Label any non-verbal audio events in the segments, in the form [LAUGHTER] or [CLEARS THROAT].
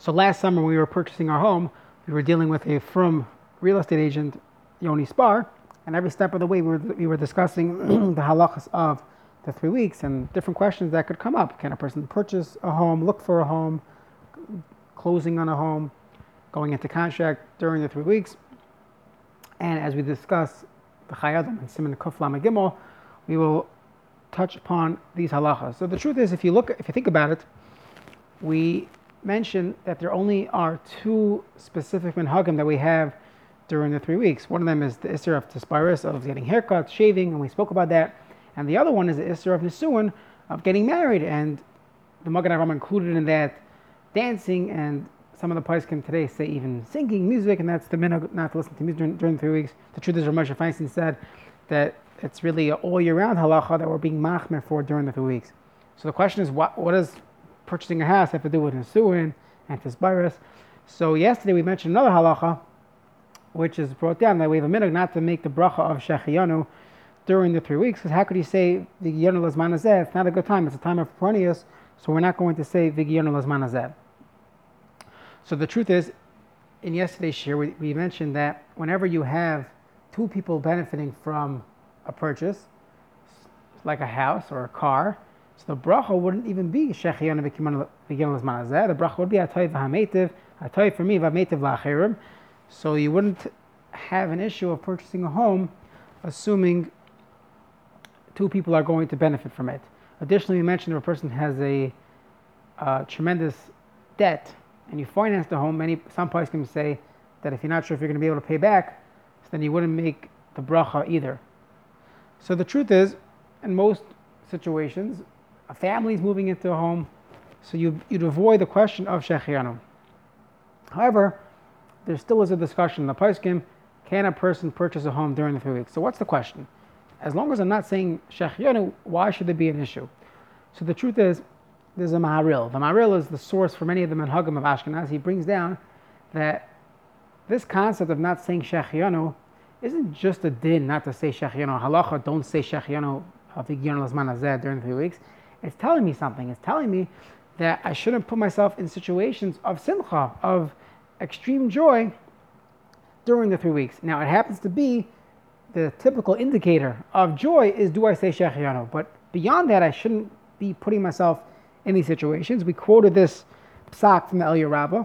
So last summer when we were purchasing our home, we were dealing with a firm real estate agent, Yoni Spar, and every step of the way we were, we were discussing [CLEARS THROAT] the halachas of the three weeks and different questions that could come up. Can a person purchase a home, look for a home, closing on a home, going into contract during the three weeks? And as we discuss the Chayadim and Simon Kuflam Gimel, we will touch upon these halachas. So the truth is, if you look, if you think about it, we mentioned that there only are two specific minhagim that we have during the three weeks. One of them is the Isser of Tispiris, of getting haircuts, shaving, and we spoke about that. And the other one is the Isser of Nisuin, of getting married. And the Magen Avraham included in that dancing, and some of the Paiskim today say even singing music, and that's the minhag not to listen to music during, during the three weeks. The truth is, Rav Moshe Feinstein said that it's really all year round halacha that we're being machmer for during the three weeks. So the question is, what, what does purchasing a house have to do with Nisuin and Tisbiris? So yesterday we mentioned another halacha, which is brought down that we have a minhag not to make the bracha of Shechiyanu during the three weeks, because how could you say Vigiyanu Lazmanazeh? It's not a good time, it's a time of perennius, so we're not going to say Vigiyanu Lazmanazeh. So the truth is, in yesterday's share, we, we mentioned that whenever you have two people benefiting from a purchase, like a house or a car, so the bracha wouldn't even be Shechion Vigiyanu Lazmanazeh. The bracha would be Atoy V'Hametiv, Atoy for me, V'Hametiv La'achirim. So you wouldn't have an issue of purchasing a home, assuming two people are going to benefit from it. Additionally, we mentioned if a person has a uh, tremendous debt and you finance the home, many some parties can say that if you're not sure if you're going to be able to pay back, then you wouldn't make the bracha either. So the truth is, in most situations, a family is moving into a home, so you, you'd avoid the question of shechianu. However, there still is a discussion in the Paiskim, can a person purchase a home during the three weeks? So what's the question? As long as I'm not saying Shechianu, why should there be an issue? So the truth is, there's a Maharil. The Maharil is the source for many of the Menhagim of Ashkenaz. He brings down that this concept of not saying Shechianu isn't just a din not to say Shechianu. Halacha, don't say Shechianu during the three weeks. It's telling me something. It's telling me that I shouldn't put myself in situations of simcha, of extreme joy during the three weeks. Now, it happens to be the typical indicator of joy is do I say Shechianu? But beyond that, I shouldn't be putting myself in these situations. We quoted this psak from the Eliyah Rabbah.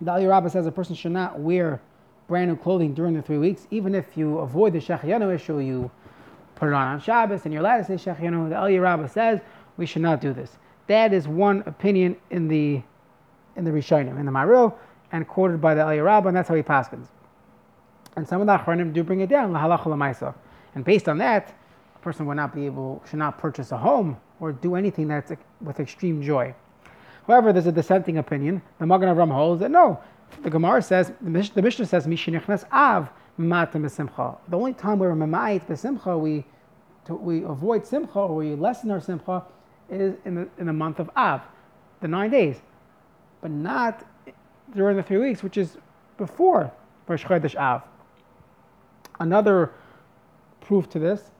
The Eliyah Rabbah says a person should not wear brand new clothing during the three weeks, even if you avoid the Shechianu issue, you put it on on Shabbos and you're allowed to say Shechianu. The Eliyah Rabbah says we should not do this. That is one opinion in the in the Rishonim, in the Maril and quoted by the Rabbah, and that's how he paskins. And some of the Achronim do bring it down, lahalacha And based on that, a person would not be able, should not purchase a home or do anything that's with extreme joy. However, there's a dissenting opinion. The Magen Avram holds that no. The Gemara says, the, the Mishnah says, Mishinichnas av matam besimcha. The only time we're mamayit besimcha, we, to, we avoid simcha or we lessen our simcha is in the, in the month of Av, the nine days. But not during the three weeks, which is before Rosh Chodesh Av. Another proof to this,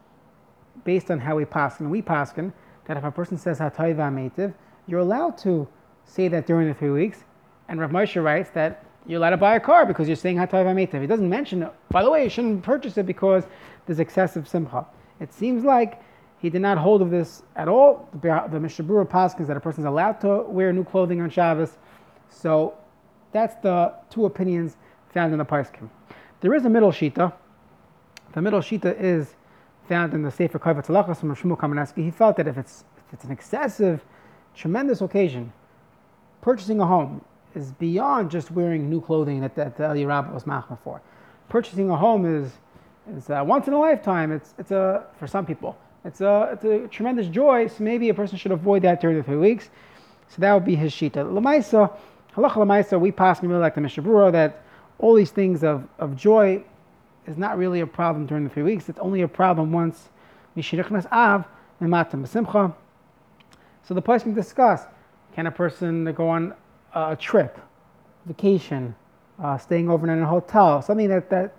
based on how we paskin, we paskin, that if a person says Hatay V'Ametiv, you're allowed to say that during the three weeks. And Rav Moshe writes that you're allowed to buy a car because you're saying Hatay V'Ametiv. He doesn't mention, it. by the way, you shouldn't purchase it because there's excessive simcha. It seems like he did not hold of this at all. The, the Mishnah Berurah paskins that a person is allowed to wear new clothing on Shabbos. So that's the two opinions found in the Paiskim. There is a middle shita. The middle shita is found in the Sefer Kaivetz Halachas from Shmuel Kamenetsky. He felt that if it's, if it's an excessive, tremendous occasion, purchasing a home is beyond just wearing new clothing that, that the Eliyah Rabbah was machma for. Purchasing a home is, is once in a lifetime. It's, it's a, for some people, it's a, it's a tremendous joy, so maybe a person should avoid that during the three weeks. So that would be his shita. Lamaisa, halacha lamaisa, we pass really like the Mishnah Berurah that all these things of, of joy is not really a problem during the three weeks. It's only a problem once Mishirichnas Av Mematim Simcha. So the can discuss can a person go on a trip, vacation, uh, staying overnight in a hotel, something that, that,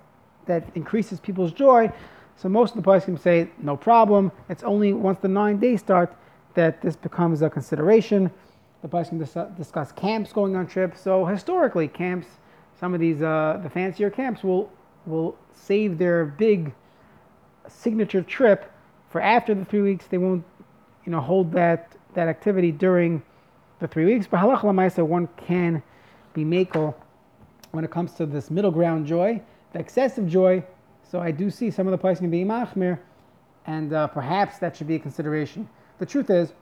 that increases people's joy. So most of the can say, no problem. It's only once the nine days start that this becomes a consideration. The Pasuk dis- discuss camps going on trips. So historically, camps, some of these uh, the fancier camps will will save their big signature trip for after the three weeks. They won't, you know, hold that that activity during the three weeks. But halach lamaisa, one can be makel when it comes to this middle ground joy, the excessive joy. So I do see some of the pricing being machmir, and uh, perhaps that should be a consideration. The truth is,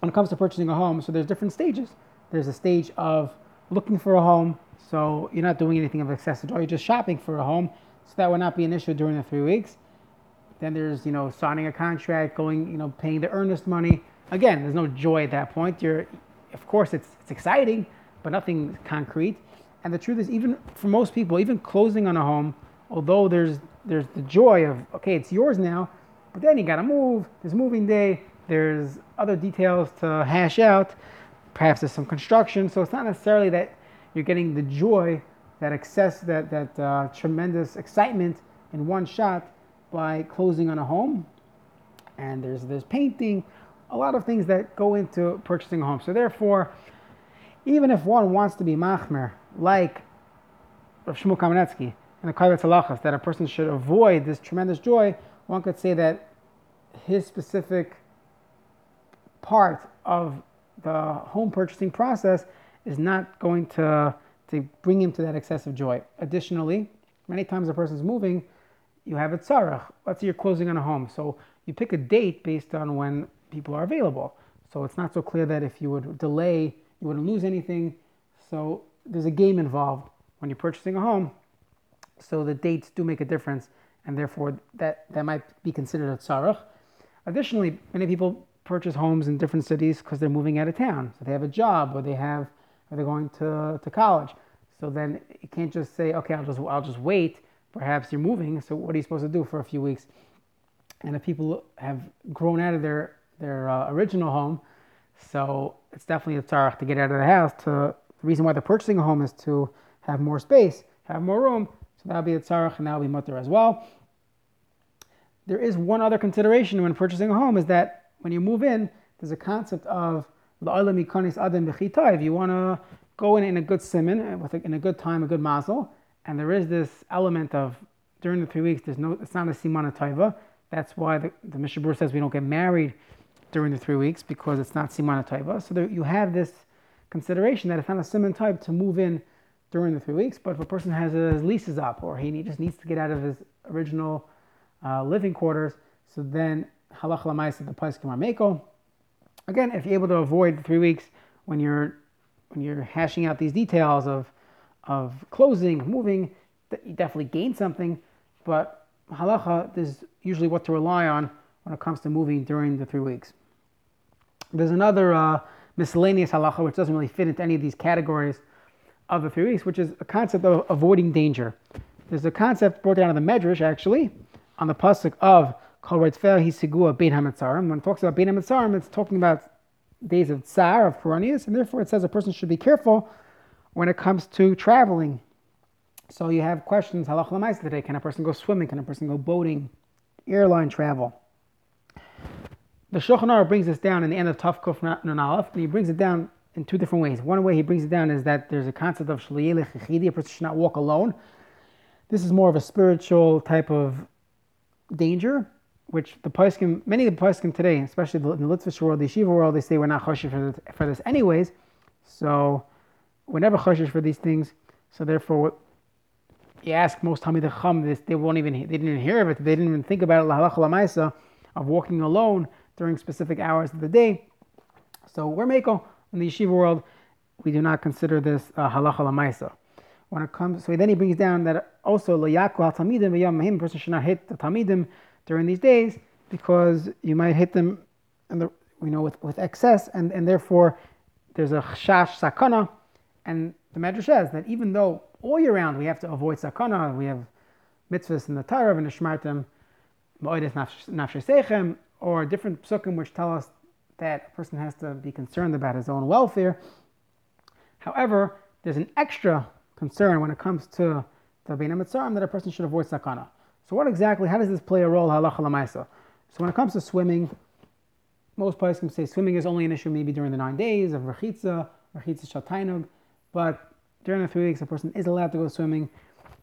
when it comes to purchasing a home, so there's different stages. There's a stage of looking for a home, so you're not doing anything of excessive joy, you're just shopping for a home, so that would not be an issue during the three weeks. Then there's, you know, signing a contract, going, you know, paying the earnest money. Again, there's no joy at that point. You're, of course, it's, it's exciting, but nothing concrete. And the truth is, even for most people, even closing on a home, although there's there's the joy of okay, it's yours now, but then you got to move. There's moving day. There's other details to hash out. Perhaps there's some construction. So it's not necessarily that you're getting the joy, that excess, that that uh, tremendous excitement in one shot by closing on a home. And there's there's painting, a lot of things that go into purchasing a home. So therefore, even if one wants to be machmer, like Rav Shmuel Kamenetsky and the Kaivetz Halachas, that a person should avoid this tremendous joy, one could say that his specific part of the home purchasing process is not going to, to bring him to that excessive joy. Additionally, many times a person's moving, you have a tzarech. Let's say you're closing on a home. So you pick a date based on when people are available. So it's not so clear that if you would delay, you wouldn't lose anything. So there's a game involved when you're purchasing a home. So the dates do make a difference, and therefore that, that might be considered a tzarech. Additionally, many people purchase homes in different cities because they're moving out of town. So they have a job or they have or they're going to, to college. So then you can't just say, okay, I'll just I'll just wait. Perhaps you're moving. So what are you supposed to do for a few weeks? And if people have grown out of their their uh, original home, so it's definitely a tzarech to get out of the house. To the reason why they're purchasing a home is to have more space, have more room. That'll be a tzarech and that'll be mutter as well. There is one other consideration when purchasing a home is that when you move in, there's a concept of la'olam yikonis adam If you want to go in in a good simon, uh, with a, in a good time, a good mazel, and there is this element of during the three weeks, there's no, it's not a simana taiva. That's why the, the Mishabur says we don't get married during the three weeks because it's not simana taiva. So there, you have this consideration that it's not a simon type to move in during the three weeks. But if a person has his leases up or he just needs to get out of his original uh, living quarters, so then halach lamais the place kamar meko. Again, if you're able to avoid the three weeks when you're when you're hashing out these details of of closing, moving, you definitely gain something. But halacha is usually what to rely on when it comes to moving during the three weeks. There's another uh, miscellaneous halacha which doesn't really fit into any of these categories of the weeks, which is a concept of avoiding danger. There's a concept brought down in the Medrash actually on the pasuk of Kol Hisigua Bein Hametzarim. When it talks about Bein Hametzarim, it's talking about days of tsar, of perennius, and therefore it says a person should be careful when it comes to traveling. So you have questions, halach lamais today. Can a person go swimming? Can a person go boating? Airline travel. The Shulchan brings this down in the end of Taf Kuf and he brings it down in two different ways. One way he brings it down is that there's a concept of shliyelech a person should not walk alone. This is more of a spiritual type of danger, which the Paiskim, many of the Paiskim today, especially in the Litvish world, the Yeshiva world, they say we're not choshesh for this, for this anyways. So we're never choshesh for these things. So therefore, you ask most Talmidei Chacham this, they won't even, they didn't even hear of it. They didn't even think about it, of walking alone during specific hours of the day. So we're Mako in the yeshiva world, we do not consider this uh, halacha lamaisa. When it comes, so then he brings down that also layaku al tamidim v'yam person should not hit the tamidim during these days because you might hit them, and the you know with, with excess, and and therefore there's a chash sakana, and the Medrash says that even though all year round we have to avoid sakana, we have mitzvahs in the Torah and the Shmartim, or different psukim which tell us that a person has to be concerned about his own welfare. However, there's an extra concern when it comes to the Bein Mitzarim that a person should avoid sakana. So what exactly, how does this play a role, halacha? So when it comes to swimming, most places say swimming is only an issue maybe during the nine days of rechitza, rechitza shaltainug, but during the three weeks a person is allowed to go swimming.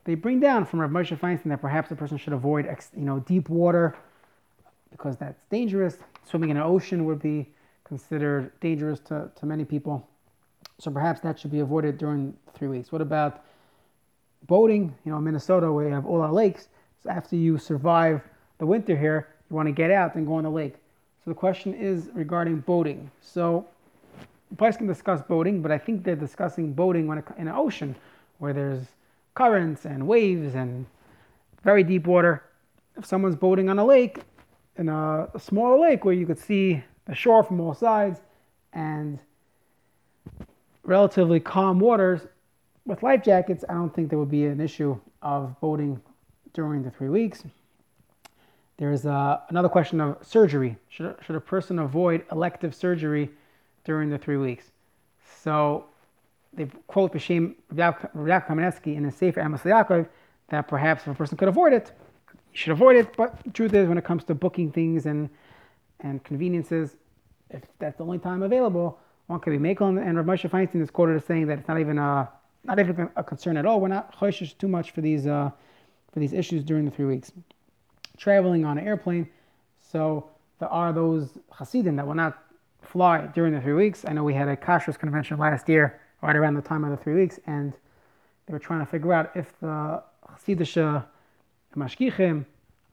They bring down from Rav Moshe Feinstein that perhaps a person should avoid you know deep water because that's dangerous. Swimming in an ocean would be considered dangerous to, to many people. So perhaps that should be avoided during three weeks. What about boating? You know, in Minnesota, where you have all our lakes. So after you survive the winter here, you want to get out and go on the lake. So the question is regarding boating. So place can discuss boating, but I think they're discussing boating when it, in an ocean where there's currents and waves and very deep water. If someone's boating on a lake, in a, a smaller lake where you could see the shore from all sides and relatively calm waters, with life jackets, I don't think there would be an issue of boating during the three weeks. There's uh, another question of surgery. Should, should a person avoid elective surgery during the three weeks? So they quote B'Shem Rav Kamenetsky in a Sefer Emes Yaakov that perhaps if a person could avoid it, you should avoid it. But the truth is, when it comes to booking things and and conveniences, if that's the only time available, one could be making. And Rav Moshe Feinstein is quoted as saying that it's not even a not even a concern at all. We're not choishish too much for these uh, for these issues during the three weeks. Traveling on an airplane, so there are those Hasidim that will not fly during the three weeks. I know we had a kashrus convention last year, right around the time of the three weeks, and they were trying to figure out if the Hasidisha Mashgichim,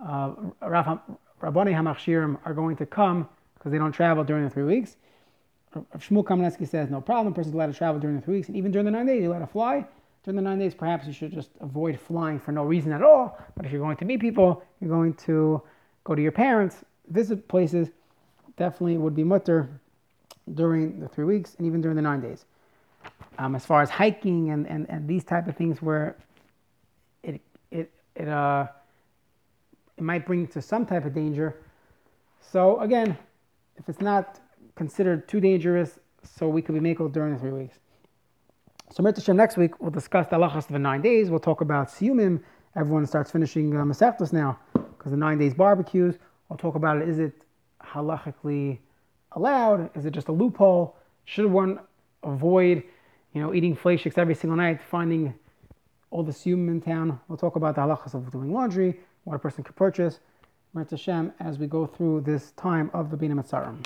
uh, Rabbani Hamachshirim are going to come because they don't travel during the three weeks. Shmuel Kamenetsky says no problem. Person's allowed to travel during the three weeks, and even during the nine days, you're allowed to fly. During the nine days, perhaps you should just avoid flying for no reason at all. But if you're going to meet people, you're going to go to your parents, visit places, definitely would be mutter during the three weeks and even during the nine days. Um, as far as hiking and, and, and these type of things where it it it uh it might bring to some type of danger. So again, if it's not considered too dangerous, so we could be makel during the three weeks. So Mirta next week we'll discuss the halachas of the nine days. We'll talk about siyumim. Everyone starts finishing uh, now because the nine days barbecues. We'll talk about it. Is it halachically allowed? Is it just a loophole? Should one avoid, you know, eating fleishiks every single night, finding all the siyumim in town? We'll talk about the halachas of doing laundry, what a person could purchase. Mirta Shem as we go through this time of the Bein Hametzarim.